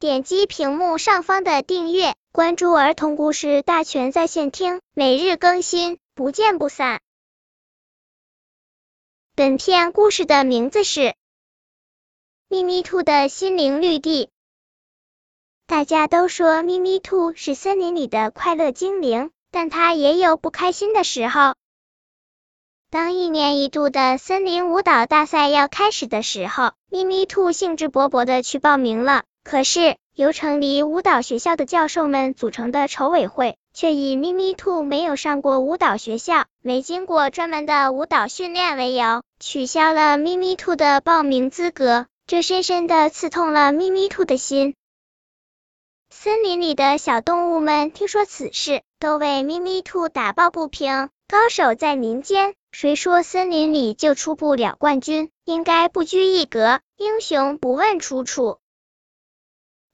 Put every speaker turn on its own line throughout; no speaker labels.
点击屏幕上方的订阅，关注儿童故事大全在线听，每日更新，不见不散。本片故事的名字是《咪咪兔的心灵绿地》。大家都说咪咪兔是森林里的快乐精灵，但它也有不开心的时候。当一年一度的森林舞蹈大赛要开始的时候，咪咪兔兴致勃勃的去报名了。可是由城里舞蹈学校的教授们组成的筹委会，却以咪咪兔没有上过舞蹈学校、没经过专门的舞蹈训练为由，取消了咪咪兔的报名资格。这深深的刺痛了咪咪兔的心。森林里的小动物们听说此事，都为咪咪兔打抱不平。高手在民间，谁说森林里就出不了冠军？应该不拘一格，英雄不问出处。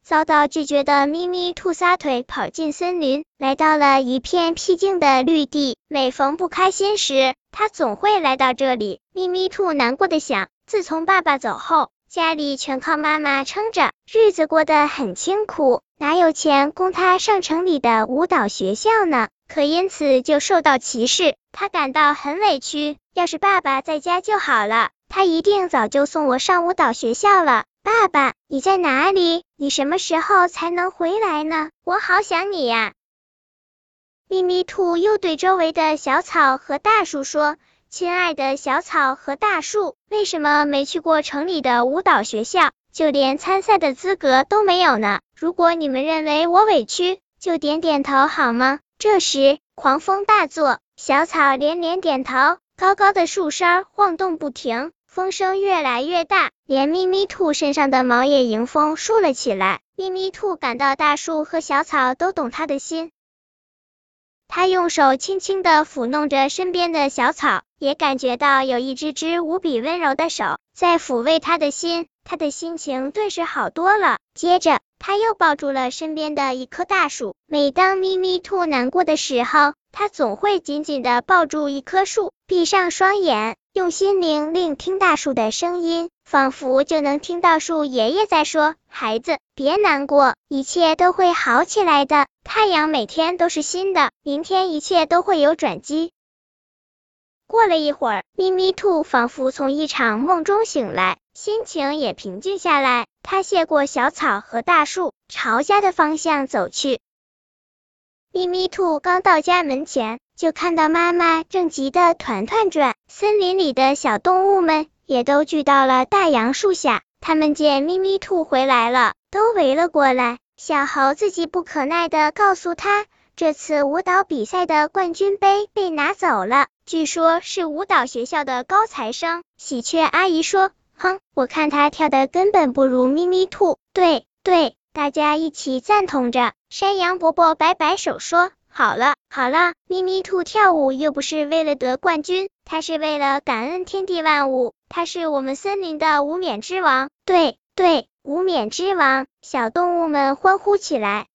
遭到拒绝的咪咪兔撒腿跑进森林，来到了一片僻静的绿地。每逢不开心时，它总会来到这里。咪咪兔难过的想：自从爸爸走后，家里全靠妈妈撑着，日子过得很清苦，哪有钱供他上城里的舞蹈学校呢？可因此就受到歧视，他感到很委屈。要是爸爸在家就好了，他一定早就送我上舞蹈学校了。爸爸，你在哪里？你什么时候才能回来呢？我好想你呀！咪咪兔又对周围的小草和大树说。亲爱的小草和大树，为什么没去过城里的舞蹈学校，就连参赛的资格都没有呢？如果你们认为我委屈，就点点头好吗？这时，狂风大作，小草连连点头，高高的树梢晃动不停，风声越来越大，连咪咪兔身上的毛也迎风竖了起来。咪咪兔感到大树和小草都懂它的心。它用手轻轻的抚弄着身边的小草，也感觉到有一只只无比温柔的手在抚慰他的心，他的心情顿时好多了。接着，他又抱住了身边的一棵大树。每当咪咪兔难过的时候，他总会紧紧的抱住一棵树，闭上双眼，用心灵聆听大树的声音。仿佛就能听到树爷爷在说：“孩子，别难过，一切都会好起来的。太阳每天都是新的，明天一切都会有转机。”过了一会儿，咪咪兔仿佛从一场梦中醒来，心情也平静下来。它谢过小草和大树，朝家的方向走去。咪咪兔刚到家门前，就看到妈妈正急得团团转。森林里的小动物们。也都聚到了大杨树下，他们见咪咪兔回来了，都围了过来。小猴子急不可耐的告诉他，这次舞蹈比赛的冠军杯被拿走了，据说是舞蹈学校的高材生。喜鹊阿姨说，哼，我看他跳的根本不如咪咪兔。对对，大家一起赞同着。山羊伯伯摆摆手说。好了好了，咪咪兔跳舞又不是为了得冠军，它是为了感恩天地万物，它是我们森林的无冕之王。对对，无冕之王，小动物们欢呼起来。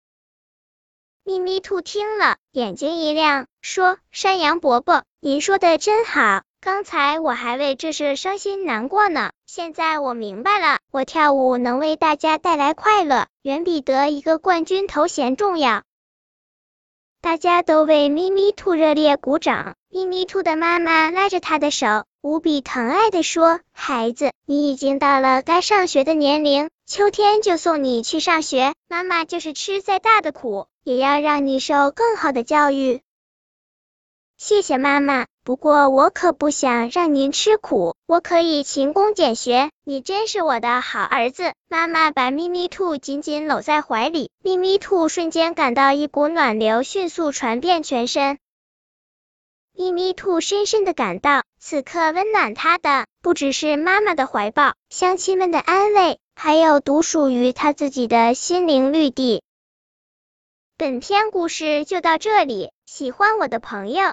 咪咪兔听了，眼睛一亮，说：“山羊伯伯，您说的真好，刚才我还为这事伤心难过呢，现在我明白了，我跳舞能为大家带来快乐，远比得一个冠军头衔重要。”大家都为咪咪兔热烈鼓掌。咪咪兔的妈妈拉着他的手，无比疼爱的说：“孩子，你已经到了该上学的年龄，秋天就送你去上学。妈妈就是吃再大的苦，也要让你受更好的教育。”谢谢妈妈。不过我可不想让您吃苦，我可以勤工俭学。你真是我的好儿子。妈妈把咪咪兔紧紧搂在怀里，咪咪兔瞬间感到一股暖流迅速传遍全身。咪咪兔深深的感到，此刻温暖它的不只是妈妈的怀抱、乡亲们的安慰，还有独属于它自己的心灵绿地。本篇故事就到这里，喜欢我的朋友。